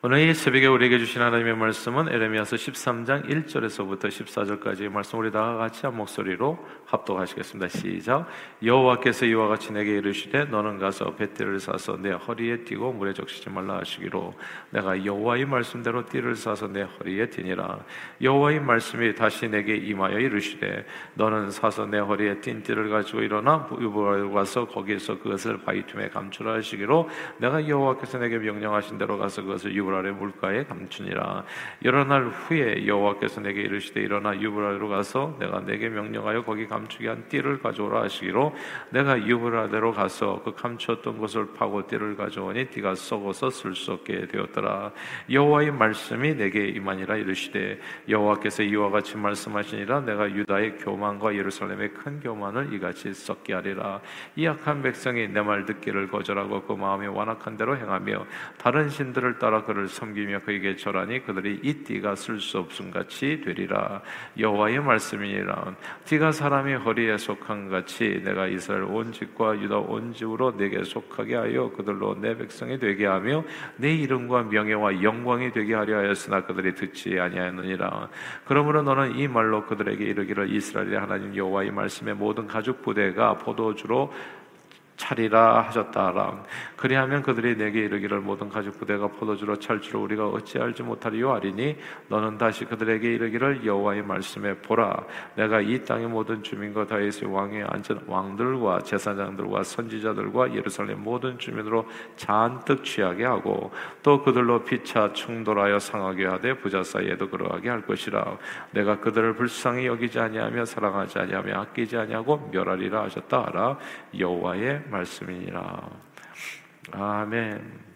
오늘 이 새벽에 우리에게 주신 하나님의 말씀은 에레미야서 13장 1절에서부터 14절까지의 말씀 우리 다 같이 한 목소리로 합독하시겠습니다. 시작. 여호와께서 이와 같이 내게 이르시되 너는 가서 배띠를 사서 내 허리에 띠고 물에 적시지 말라 하시기로 내가 여호와의 말씀대로 띠를 사서 내 허리에 띠니라. 여호와의 말씀이 다시 내게 임하여 이르시되 너는 사서 내 허리에 띈 띠를 가지고 일어나 유보로 가서 거기에서 그것을 바위 틈에 감추라 하시기로 내가 여호와께서 내게 명령하신 대로 가서 그것을 유 유브라의 물가에 감추니라. 여러 날 후에 여호와께서 내게 이르시되 일어나 유브라로 가서 내가 내게 명령하여 거기 감추게 한 띠를 가져오라 하시기로 내가 유브라대로 가서 그 감추었던 것을 파고 띠를 가져오니 띠가 썩어서 쓸 수 없게 되었더라. 여호와의 말씀이 내게 임하니라 이르시되 여호와께서 이와 같이 말씀하시니라. 내가 유다의 교만과 예루살렘의 큰 교만을 이같이 썩게 하리라. 이 약한 백성이 내 말 듣기를 거절하고 그 마음이 완악한 대로 행하며 다른 신들을 따라 그를 그를 섬기며 그에게 절하니 그들이 이 띠가 쓸 수 없음 같이 되리라. 여호와의 말씀이니라. 띠가 사람의 허리에 속한 같이 내가 이스라엘 온 집과 유다 온 집으로 내게 속하게 하여 그들로 내 백성이 되게 하며 내 이름과 명예와 영광이 되게 하려 하였으나 그들이 듣지 아니하였느니라. 그러므로 너는 이 말로 그들에게 이르기를 이스라엘의 하나님 여호와의 말씀에 모든 가죽 부대가 포도주로 차리라 하셨다라. 그리하면 그들이 내게 이르기를 모든 가죽 부대가 포도주로 찰주로 우리가 어찌 알지 못하리요? 하리니 너는 다시 그들에게 이르기를 여호와의 말씀에 보라. 내가 이 땅의 모든 주민과 다윗의 왕에 앉은 왕들과 제사장들과 선지자들과 예루살렘 모든 주민으로 잔뜩 취하게 하고 또 그들로 피차 충돌하여 상하게 하되 부자 사이에도 그러하게 할 것이라. 내가 그들을 불쌍히 여기지 아니하며 사랑하지 아니하며 아끼지 아니하고 멸하리라 하셨다 하라. 여호와의 말씀이니라. 아멘.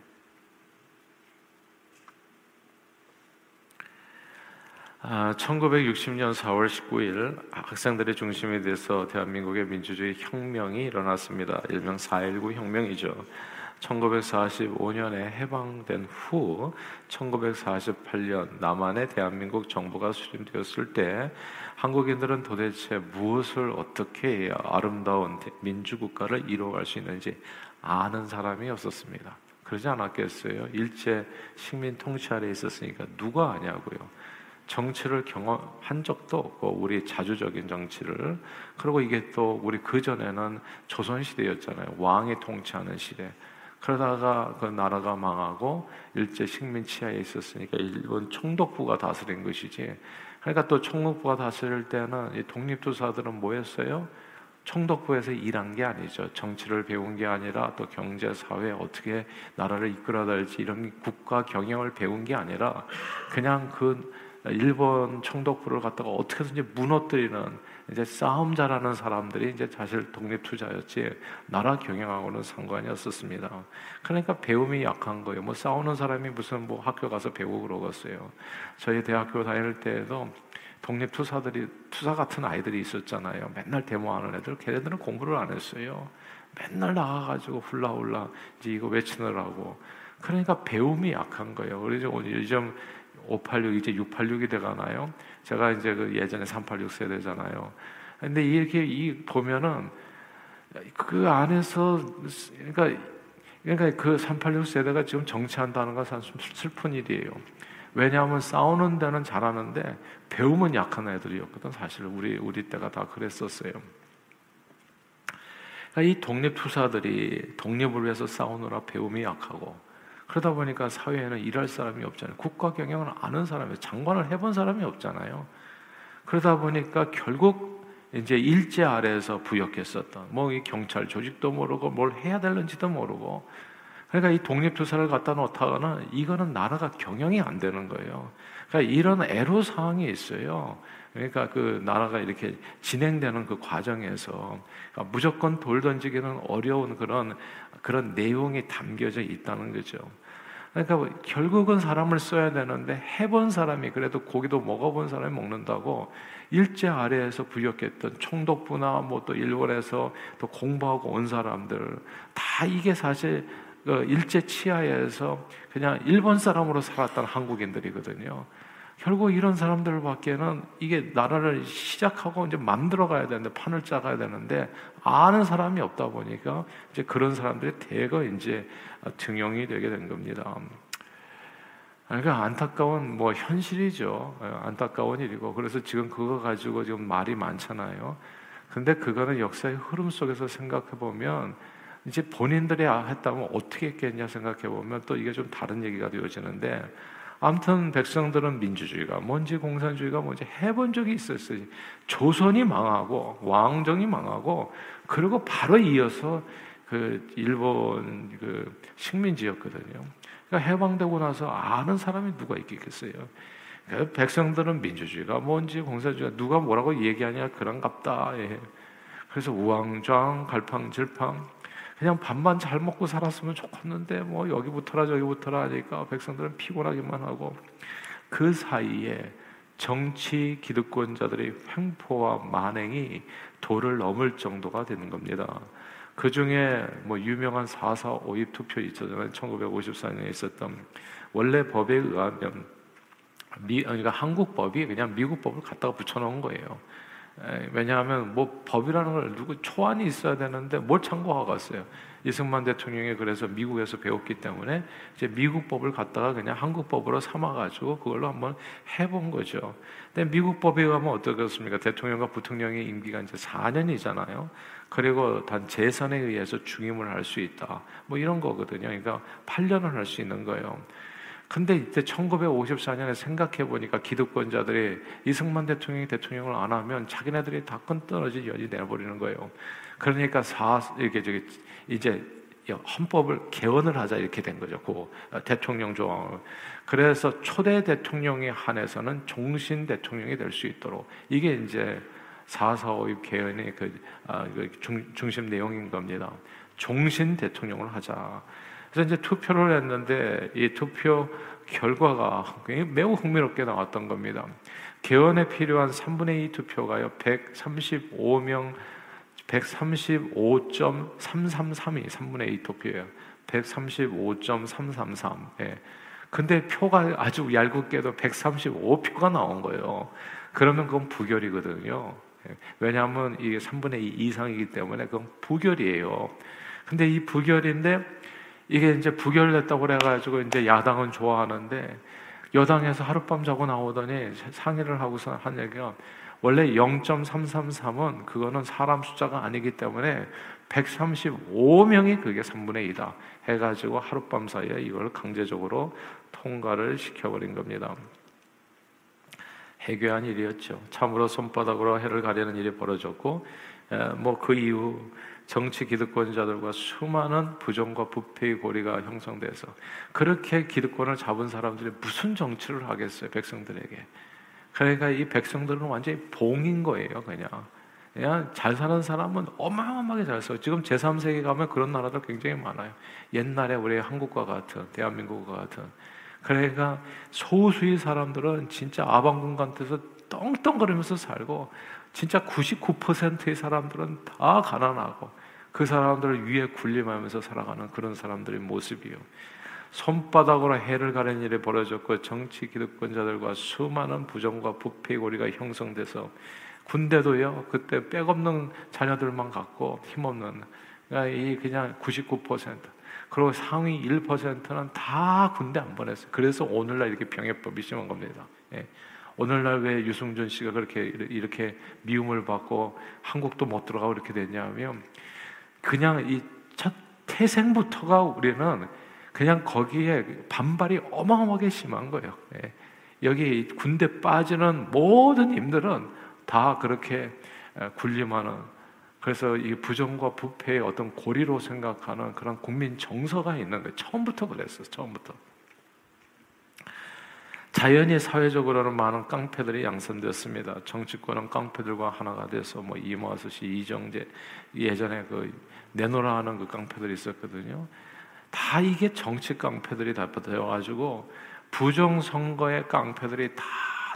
아, 1960년 4월 19일 학생들의 중심이 돼서 대한민국의 민주주의 혁명이 일어났습니다. 일명 4.19 혁명이죠. 1945년에 해방된 후 1948년 남한의 대한민국 정부가 수립되었을 때 한국인들은 도대체 무엇을 어떻게 해야 아름다운 민주국가를 이루어갈 수 있는지 아는 사람이 없었습니다. 그러지 않았겠어요? 일제 식민 통치 아래 있었으니까 누가 아냐고요. 정치를 경험한 적도 없고 우리 자주적인 정치를 그리고 이게 또 우리 그 전에는 조선 시대였잖아요. 왕이 통치하는 시대. 그러다가 그 나라가 망하고 일제 식민 치하에 있었으니까 일본 총독부가 다스린 것이지. 그러니까 또 총독부가 다스릴 때는 이 독립투사들은 뭐였어요? 총독부에서 일한 게 아니죠. 정치를 배운 게 아니라 또 경제, 사회 어떻게 나라를 이끌어야 될지 이런 국가 경영을 배운 게 아니라 그냥 그 일본 총독부를 갖다가 어떻게든지 무너뜨리는 이제 싸움 잘하는 사람들이 이제 사실 독립 투자였지 나라 경영하고는 상관이 없었습니다. 그러니까 배움이 약한 거예요. 뭐 싸우는 사람이 무슨 뭐 학교 가서 배우고 그러겠어요. 저희 대학교 다닐 때에도 독립 투사들이 투사 같은 아이들이 있었잖아요. 맨날 데모하는 애들. 걔네들은 공부를 안 했어요. 맨날 나가가지고 훌라훌라 이제 이거 외치느라고. 그러니까 배움이 약한 거예요. 그래서 요즘 586 이제 686이 돼가나요? 제가 이제 그 예전에 386 세대잖아요. 근데 이렇게 이 보면은 그 안에서 그러니까 그러니까 그 386 세대가 지금 정치한다는 것은 슬픈 일이에요. 왜냐하면 싸우는 데는 잘하는데 배움은 약한 애들이었거든. 사실 우리 우리 때가 다 그랬었어요. 그러니까 이 독립 투사들이 독립을 위해서 싸우느라 배움이 약하고 그러다 보니까 사회에는 일할 사람이 없잖아요. 국가 경영을 아는 사람이 장관을 해본 사람이 없잖아요. 그러다 보니까 결국 이제 일제 아래에서 부역했었던 뭐 이 경찰 조직도 모르고 뭘 해야 되는지도 모르고 그러니까 이 독립투사를 갖다 놓다가는 이거는 나라가 경영이 안 되는 거예요. 그러니까 이런 애로 사항이 있어요. 그러니까 그 나라가 이렇게 진행되는 그 과정에서 그러니까 무조건 돌 던지기는 어려운 그런 그런 내용이 담겨져 있다는 거죠. 그러니까 뭐 결국은 사람을 써야 되는데 해본 사람이 그래도 고기도 먹어본 사람이 먹는다고 일제 아래에서 부역했던 총독부나 뭐 또 일본에서 또 공부하고 온 사람들 다 이게 사실 그 일제 치하에서 그냥 일본 사람으로 살았던 한국인들이거든요. 결국 이런 사람들밖에는 이게 나라를 시작하고 이제 만들어 가야 되는데 판을 짜가야 되는데 아는 사람이 없다 보니까 이제 그런 사람들이 대거 이제 등용이 되게 된 겁니다. 그러니까 안타까운 뭐 현실이죠. 예, 안타까운 일이고 그래서 지금 그거 가지고 지금 말이 많잖아요. 근데 그거는 역사의 흐름 속에서 생각해 보면 이제 본인들이 했다면 어떻게 했겠냐 생각해 보면 또 이게 좀 다른 얘기가 되어지는데 아무튼 백성들은 민주주의가 뭔지 공산주의가 뭔지 해본 적이 있었어요. 조선이 망하고 왕정이 망하고 그리고 바로 이어서 그 일본 그 식민지였거든요. 그러니까 해방되고 나서 아는 사람이 누가 있겠어요? 그러니까 백성들은 민주주의가 뭔지 공산주의가 누가 뭐라고 얘기하냐 그런갑다. 예. 그래서 우왕좌왕 갈팡질팡 그냥 밥만 잘 먹고 살았으면 좋겠는데 뭐 여기부터라 저기부터라 하니까 백성들은 피곤하기만 하고 그 사이에 정치 기득권자들의 횡포와 만행이 도를 넘을 정도가 되는 겁니다. 그 중에 뭐 유명한 4.4 오입 투표 있잖아요. 1954년에 있었던 원래 법에 의하면 미, 그러니까 한국 법이 그냥 미국 법을 갖다가 붙여놓은 거예요. 왜냐하면 뭐 법이라는 걸 누구 초안이 있어야 되는데 뭘 참고하겠어요. 이승만 대통령이 그래서 미국에서 배웠기 때문에 이제 미국 법을 갖다가 그냥 한국 법으로 삼아가지고 그걸로 한번 해본 거죠. 근데 미국 법에 의하면 어떻겠습니까? 대통령과 부통령의 임기가 이제 4년이잖아요. 그리고 단 재선에 의해서 중임을 할 수 있다. 뭐 이런 거거든요. 그러니까 8년을 할 수 있는 거예요. 근데 이때 1954년에 생각해 보니까 기득권자들이 이승만 대통령이 대통령을 안 하면 자기네들이 다 끈떨어진 연이 내버리는 거예요. 그러니까 사 이렇게 저기 이제 헌법을 개헌을 하자 이렇게 된 거죠. 그 대통령 조항을. 그래서 초대 대통령에 한해서는 종신 대통령이 될 수 있도록 이게 이제 445입 개헌의 그, 아, 그 중, 중심 내용인 겁니다. 종신 대통령을 하자. 그래서 이제 투표를 했는데 이 투표 결과가 매우 흥미롭게 나왔던 겁니다. 개헌에 필요한 3분의 2 투표가요, 135명, 135.333이 3분의 2 투표예요. 135.333. 예. 근데 표가 아주 얄궂게도 135표가 나온 거예요. 그러면 그건 부결이거든요. 예. 왜냐하면 이게 3분의 2 이상이기 때문에 그건 부결이에요. 근데 이 부결인데 이게 이제 부결됐다고 그래가지고 이제 야당은 좋아하는데 여당에서 하룻밤 자고 나오더니 상의를 하고서 한 얘기가 원래 0.333은 그거는 사람 숫자가 아니기 때문에 135명이 그게 3분의 2다 해가지고 하룻밤 사이에 이걸 강제적으로 통과를 시켜버린 겁니다. 해괴한 일이었죠. 참으로 손바닥으로 해를 가리는 일이 벌어졌고, 뭐 그 이후 정치 기득권자들과 수많은 부정과 부패의 고리가 형성돼서 그렇게 기득권을 잡은 사람들이 무슨 정치를 하겠어요 백성들에게 그러니까 이 백성들은 완전히 봉인 거예요 그냥 그냥 잘 사는 사람은 어마어마하게 잘 써. 지금 제3세계 가면 그런 나라들 굉장히 많아요. 옛날에 우리 한국과 같은, 대한민국과 같은. 그러니까 소수의 사람들은 진짜 아방궁간에서 떵떵거리면서 살고 진짜 99%의 사람들은 다 가난하고 그 사람들을 위에 군림하면서 살아가는 그런 사람들의 모습이요. 손바닥으로 해를 가는 일이 벌어졌고 정치 기득권자들과 수많은 부정과 부패의 고리가 형성돼서 군대도요 그때 백없는 자녀들만 갖고 힘없는 그러니까 이 그냥 99% 그리고 상위 1%는 다 군대 안 보냈어요. 그래서 오늘날 이렇게 병역법이 심한 겁니다. 예. 오늘날 왜 유승준 씨가 그렇게 이렇게 미움을 받고 한국도 못 들어가고 이렇게 됐냐면 그냥 이 첫 태생부터가 우리는 그냥 거기에 반발이 어마어마하게 심한 거예요. 예. 여기 군대 빠지는 모든 임들은 다 그렇게 군림하는 그래서 이 부정과 부패의 어떤 고리로 생각하는 그런 국민 정서가 있는 거예요. 처음부터 그랬어요. 처음부터. 자연히 사회적으로는 많은 깡패들이 양산되었습니다. 정치권은 깡패들과 하나가 돼서 뭐 이모아스 씨, 이정재 예전에 그 내노라 하는 그 깡패들이 있었거든요. 다 이게 정치 깡패들이 다 되어가지고 부정 선거의 깡패들이 다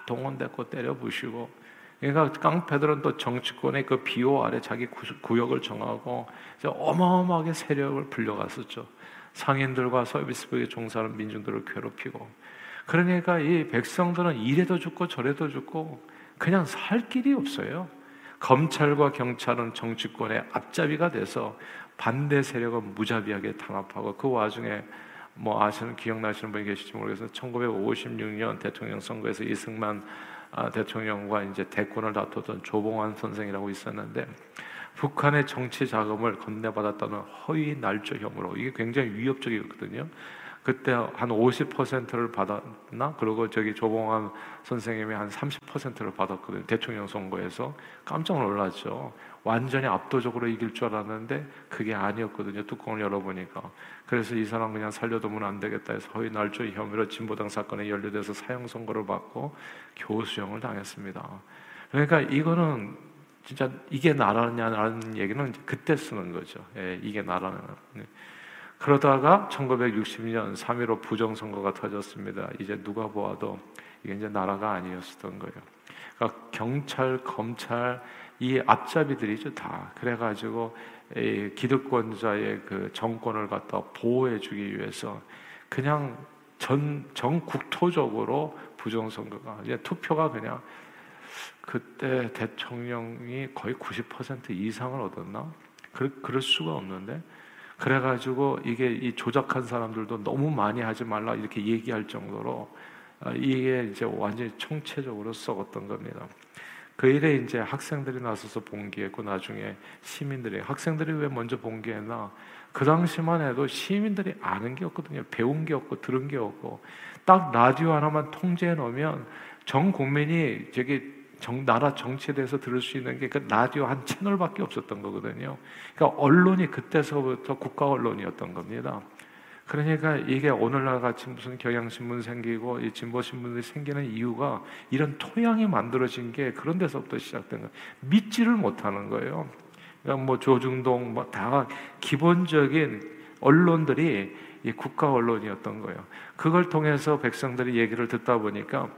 동원됐고 때려 부시고 그러니까 깡패들은 또 정치권의 그 비호 아래 자기 구역을 정하고 어마어마하게 세력을 불려갔었죠. 상인들과 서비스업에 종사하는 민중들을 괴롭히고 그러니까 이 백성들은 이래도 죽고 저래도 죽고 그냥 살 길이 없어요. 검찰과 경찰은 정치권의 앞잡이가 돼서 반대 세력은 무자비하게 탄압하고 그 와중에 뭐 아시는 기억나시는 분이 계실지 모르겠어요. 1956년 대통령 선거에서 이승만 아, 대통령과 이제 대권을 다투던 조봉환 선생이라고 있었는데 북한의 정치 자금을 건네받았다는 허위 날조 혐의로 이게 굉장히 위협적이거든요. 그때 한 50%를 받았나? 그리고 저기 조봉환 선생님이 한 30%를 받았거든요. 대통령 선거에서 깜짝 놀랐죠. 완전히 압도적으로 이길 줄 알았는데 그게 아니었거든요. 뚜껑을 열어보니까. 그래서 이 사람 그냥 살려두면 안 되겠다 해서 허위 날조 혐의로 진보당 사건에 연루돼서 사형 선고를 받고 교수형을 당했습니다. 그러니까 이거는 진짜 이게 나라냐라는 얘기는 그때 쓰는 거죠. 예, 이게 나라는. 그러다가 1960년 3.15 부정선거가 터졌습니다. 이제 누가 보아도 이게 이제 나라가 아니었던 거예요. 그러니까 경찰, 검찰, 이 앞잡이들이죠 다. 그래가지고 기득권자의 그 정권을 갖다 보호해주기 위해서 그냥 전 전 국토적으로 부정선거가 이제 투표가 그냥 그때 대통령이 거의 90% 이상을 얻었나? 그, 그럴 수가 없는데 그래가지고 이게 이 조작한 사람들도 너무 많이 하지 말라 이렇게 얘기할 정도로 어, 이게 이제 완전히 총체적으로 썩었던 겁니다. 그 일에 이제 학생들이 나서서 봉기했고 나중에 시민들이 학생들이 왜 먼저 봉기했나? 그 당시만 해도 시민들이 아는 게 없거든요. 배운 게 없고 들은 게 없고 딱 라디오 하나만 통제해 놓으면 전 국민이 저기 정, 나라 정치에 대해서 들을 수 있는 게 그 라디오 한 채널밖에 없었던 거거든요. 그러니까 언론이 그때서부터 국가 언론이었던 겁니다. 그러니까 이게 오늘날 같이 무슨 경향신문 생기고 이 진보신문들이 생기는 이유가 이런 토양이 만들어진 게 그런 데서부터 시작된 거예요. 믿지를 못하는 거예요. 그러니까 뭐 조중동 뭐 다 기본적인 언론들이 이 국가 언론이었던 거예요. 그걸 통해서 백성들이 얘기를 듣다 보니까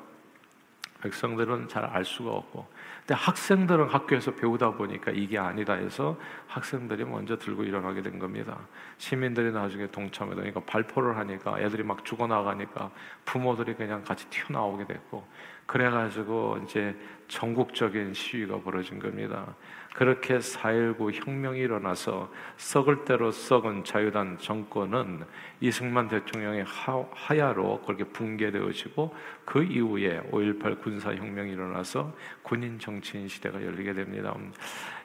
백성들은 잘 알 수가 없고 근데 학생들은 학교에서 배우다 보니까 이게 아니다 해서 학생들이 먼저 들고 일어나게 된 겁니다. 시민들이 나중에 동참해 되니까 발포를 하니까 애들이 막 죽어나가니까 부모들이 그냥 같이 튀어나오게 됐고 그래가지고 이제 전국적인 시위가 벌어진 겁니다. 그렇게 4.19 혁명이 일어나서 썩을 대로 썩은 자유당 정권은 이승만 대통령의 하 야로 그렇게 붕괴되어지고 그 이후에 5.18 군사혁명이 일어나서 군인 정치인 시대가 열리게 됩니다.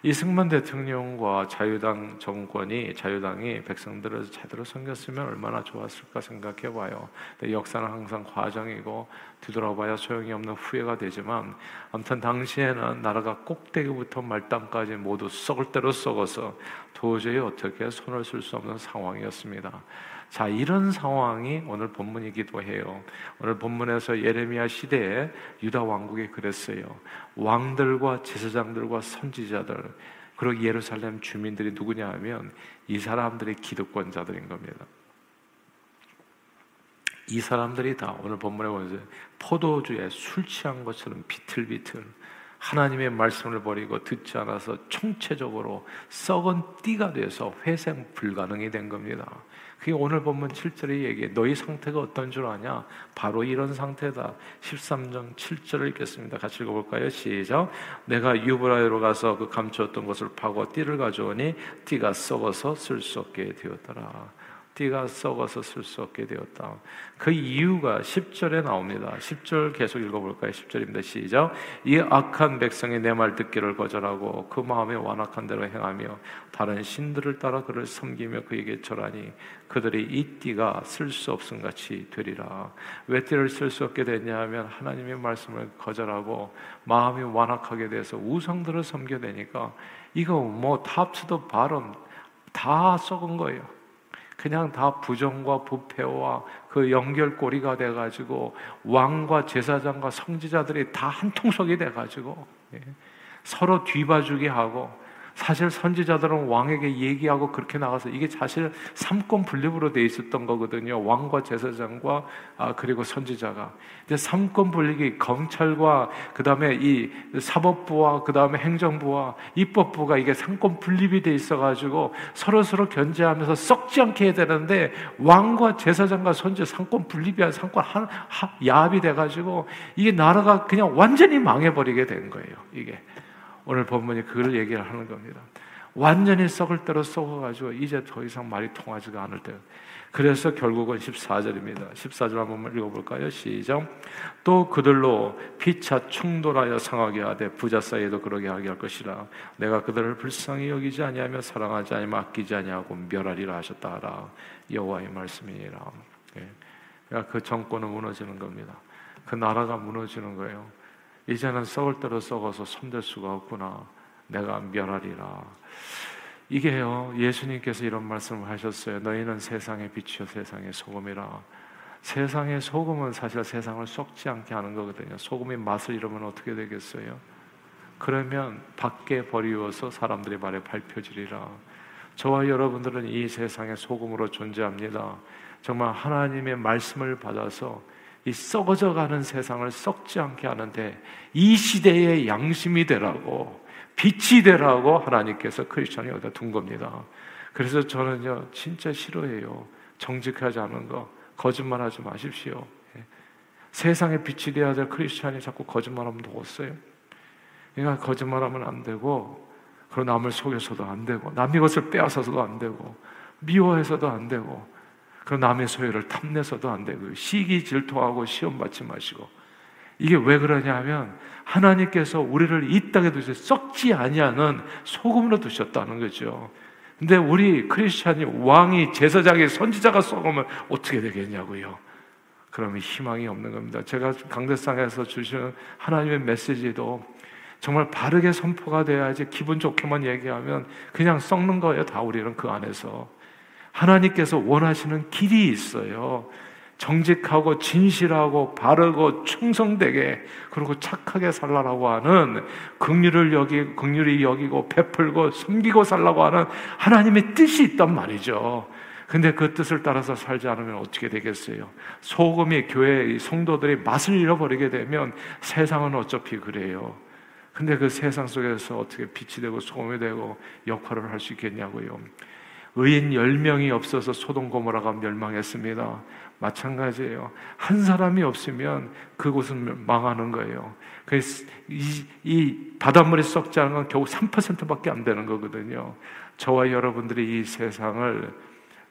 이승만 대통령과 자유당 정권이 자유당이 백성들을 제대로 섬겼으면 얼마나 좋았을까 생각해 봐요. 역사는 항상 과정이고 뒤돌아봐야 소용이 없는 후회가 되지만 아무튼 당시에는 나라가 꼭대기부터 말단까지 모두 썩을 대로 썩어서 도저히 어떻게 손을 쓸 수 없는 상황이었습니다. 자, 이런 상황이 오늘 본문이기도 해요. 오늘 본문에서 예레미야 시대에 유다 왕국이 그랬어요. 왕들과 제사장들과 선지자들 그리고 예루살렘 주민들이 누구냐 하면 이 사람들이 기득권자들인 겁니다. 이 사람들이 다 오늘 본문에 보면 포도주에 술 취한 것처럼 비틀비틀 하나님의 말씀을 버리고 듣지 않아서 총체적으로 썩은 띠가 돼서 회생 불가능이 된 겁니다. 그게 오늘 본문 7절의 얘기에 너희 상태가 어떤 줄 아냐? 바로 이런 상태다. 13장 7절을 읽겠습니다. 같이 읽어볼까요? 시작. 내가 유브라로 가서 그 감추었던 것을 파고 띠를 가져오니 띠가 썩어서 쓸 수 없게 되었더라. 띠가 썩어서 쓸 수 없게 되었다. 그 이유가 10절에 나옵니다. 10절 계속 읽어볼까요? 10절입니다. 시작. 이 악한 백성이 내 말 듣기를 거절하고 그 마음에 완악한 대로 행하며 다른 신들을 따라 그를 섬기며 그에게 절하니 그들이 이 띠가 쓸 수 없음 같이 되리라. 왜 띠를 쓸 수 없게 됐냐 하면 하나님의 말씀을 거절하고 마음이 완악하게 돼서 우상들을 섬겨 되니까 이거 뭐 탑스도 발음 다 썩은 거예요. 그냥 다 부정과 부패와 그 연결고리가 돼가지고 왕과 제사장과 성지자들이 다 한 통속이 돼가지고 예. 서로 뒤봐주게 하고 사실 선지자들은 왕에게 얘기하고 그렇게 나가서 이게 사실 삼권 분립으로 돼 있었던 거거든요. 왕과 제사장과 아 그리고 선지자가. 근데 삼권 분립이 검찰과 그다음에 이 사법부와 그다음에 행정부와 입법부가 이게 삼권 분립이 돼 있어 가지고 서로 서로 견제하면서 썩지 않게 해야 되는데 왕과 제사장과 선지 삼권 분립이 아니라 삼권 한, 하, 야합이 돼 가지고 이게 나라가 그냥 완전히 망해 버리게 된 거예요. 이게. 오늘 본문이 그걸 얘기를 하는 겁니다. 완전히 썩을 대로 썩어가지고 이제 더 이상 말이 통하지가 않을 때. 그래서 결국은 14절입니다. 14절 한번 읽어볼까요? 시작. 또 그들로 피차 충돌하여 상하게 하되 부자 사이에도 그러게 하게 할 것이라. 내가 그들을 불쌍히 여기지 아니하며 사랑하지 아니하며 아끼지 아니하고 멸하리라 하셨다 하라. 여호와의 말씀이니라. 예. 그러니까 그 정권은 무너지는 겁니다. 그 나라가 무너지는 거예요. 이제는 썩을 대로 썩어서 손댈 수가 없구나. 내가 멸하리라. 이게요, 예수님께서 이런 말씀을 하셨어요. 너희는 세상의 빛이요, 세상의 소금이라. 세상의 소금은 사실 세상을 썩지 않게 하는 거거든요. 소금이 맛을 잃으면 어떻게 되겠어요? 그러면 밖에 버리워서 사람들의 말에 밟혀지리라. 저와 여러분들은 이 세상의 소금으로 존재합니다. 정말 하나님의 말씀을 받아서 이 썩어져 가는 세상을 썩지 않게 하는데 이 시대의 양심이 되라고 빛이 되라고 하나님께서 크리스천이 여기다 둔 겁니다. 그래서 저는요 진짜 싫어해요. 정직하지 않은 거 거짓말하지 마십시오. 예. 세상에 빛이 되어야 될 크리스천이 자꾸 거짓말하면 더웠어요. 그러니까 거짓말하면 안 되고 그리고 남을 속여서도 안 되고 남의 것을 빼앗아서도 안 되고 미워해서도 안 되고 그 남의 소유를 탐내서도 안 되고 시기 질투하고 시험 받지 마시고 이게 왜 그러냐 하면 하나님께서 우리를 이 땅에 두셔 썩지 아니하는 소금으로 두셨다는 거죠. 근데 우리 크리스찬이 왕이 제사장이 선지자가 썩으면 어떻게 되겠냐고요. 그러면 희망이 없는 겁니다. 제가 강대상에서 주시는 하나님의 메시지도 정말 바르게 선포가 돼야지 기분 좋게만 얘기하면 그냥 썩는 거예요. 다 우리는 그 안에서. 하나님께서 원하시는 길이 있어요. 정직하고 진실하고 바르고 충성되게 그리고 착하게 살라라고 하는 긍휼을 여기 긍휼히 여기고 베풀고 섬기고 살라고 하는 하나님의 뜻이 있단 말이죠. 근데 그 뜻을 따라서 살지 않으면 어떻게 되겠어요? 소금이 교회 성도들이 맛을 잃어버리게 되면 세상은 어차피 그래요. 근데 그 세상 속에서 어떻게 빛이 되고 소금이 되고 역할을 할 수 있겠냐고요. 의인 10명이 없어서 소돔 고모라가 멸망했습니다. 마찬가지예요. 한 사람이 없으면 그곳은 망하는 거예요. 그래서 이, 이 바닷물이 썩지 않은 건 겨우 3%밖에 안 되는 거거든요. 저와 여러분들이 이 세상을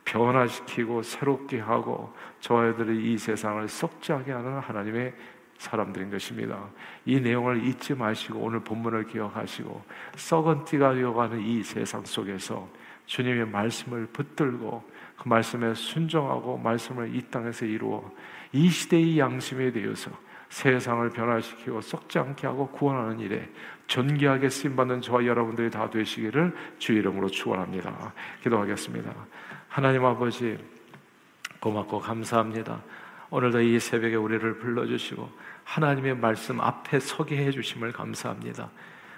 변화시키고 새롭게 하고 저와 여러분들이 이 세상을 썩지 않게 하는 하나님의 사람들인 것입니다. 이 내용을 잊지 마시고 오늘 본문을 기억하시고 썩은 띠가 되어가는 이 세상 속에서 주님의 말씀을 붙들고 그 말씀에 순종하고 말씀을 이 땅에서 이루어 이 시대의 양심에 대해서 세상을 변화시키고 썩지 않게 하고 구원하는 일에 존귀하게 쓰임받는 저와 여러분들이 다 되시기를 주 이름으로 축원합니다. 기도하겠습니다. 하나님 아버지 고맙고 감사합니다. 오늘도 이 새벽에 우리를 불러주시고 하나님의 말씀 앞에 서게 해주심을 감사합니다.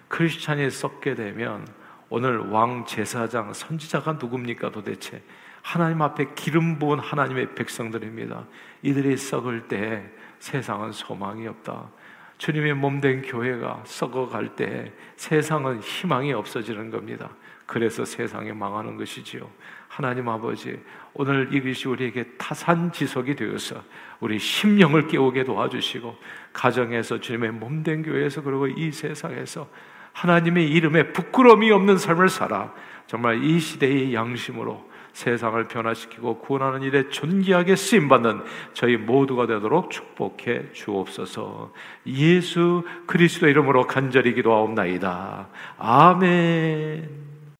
크리스찬이 썩게 되면 오늘 왕 제사장 선지자가 누굽니까 도대체? 하나님 앞에 기름 부은 하나님의 백성들입니다. 이들이 썩을 때 세상은 소망이 없다. 주님의 몸된 교회가 썩어갈 때 세상은 희망이 없어지는 겁니다. 그래서 세상이 망하는 것이지요. 하나님 아버지, 오늘 이것이 우리에게 타산지석이 되어서 우리 심령을 깨우게 도와주시고, 가정에서 주님의 몸된 교회에서 그리고 이 세상에서 하나님의 이름에 부끄러움이 없는 삶을 살아 정말 이 시대의 양심으로 세상을 변화시키고 구원하는 일에 존귀하게 쓰임 받는 저희 모두가 되도록 축복해 주옵소서. 예수 그리스도 이름으로 간절히 기도하옵나이다. 아멘.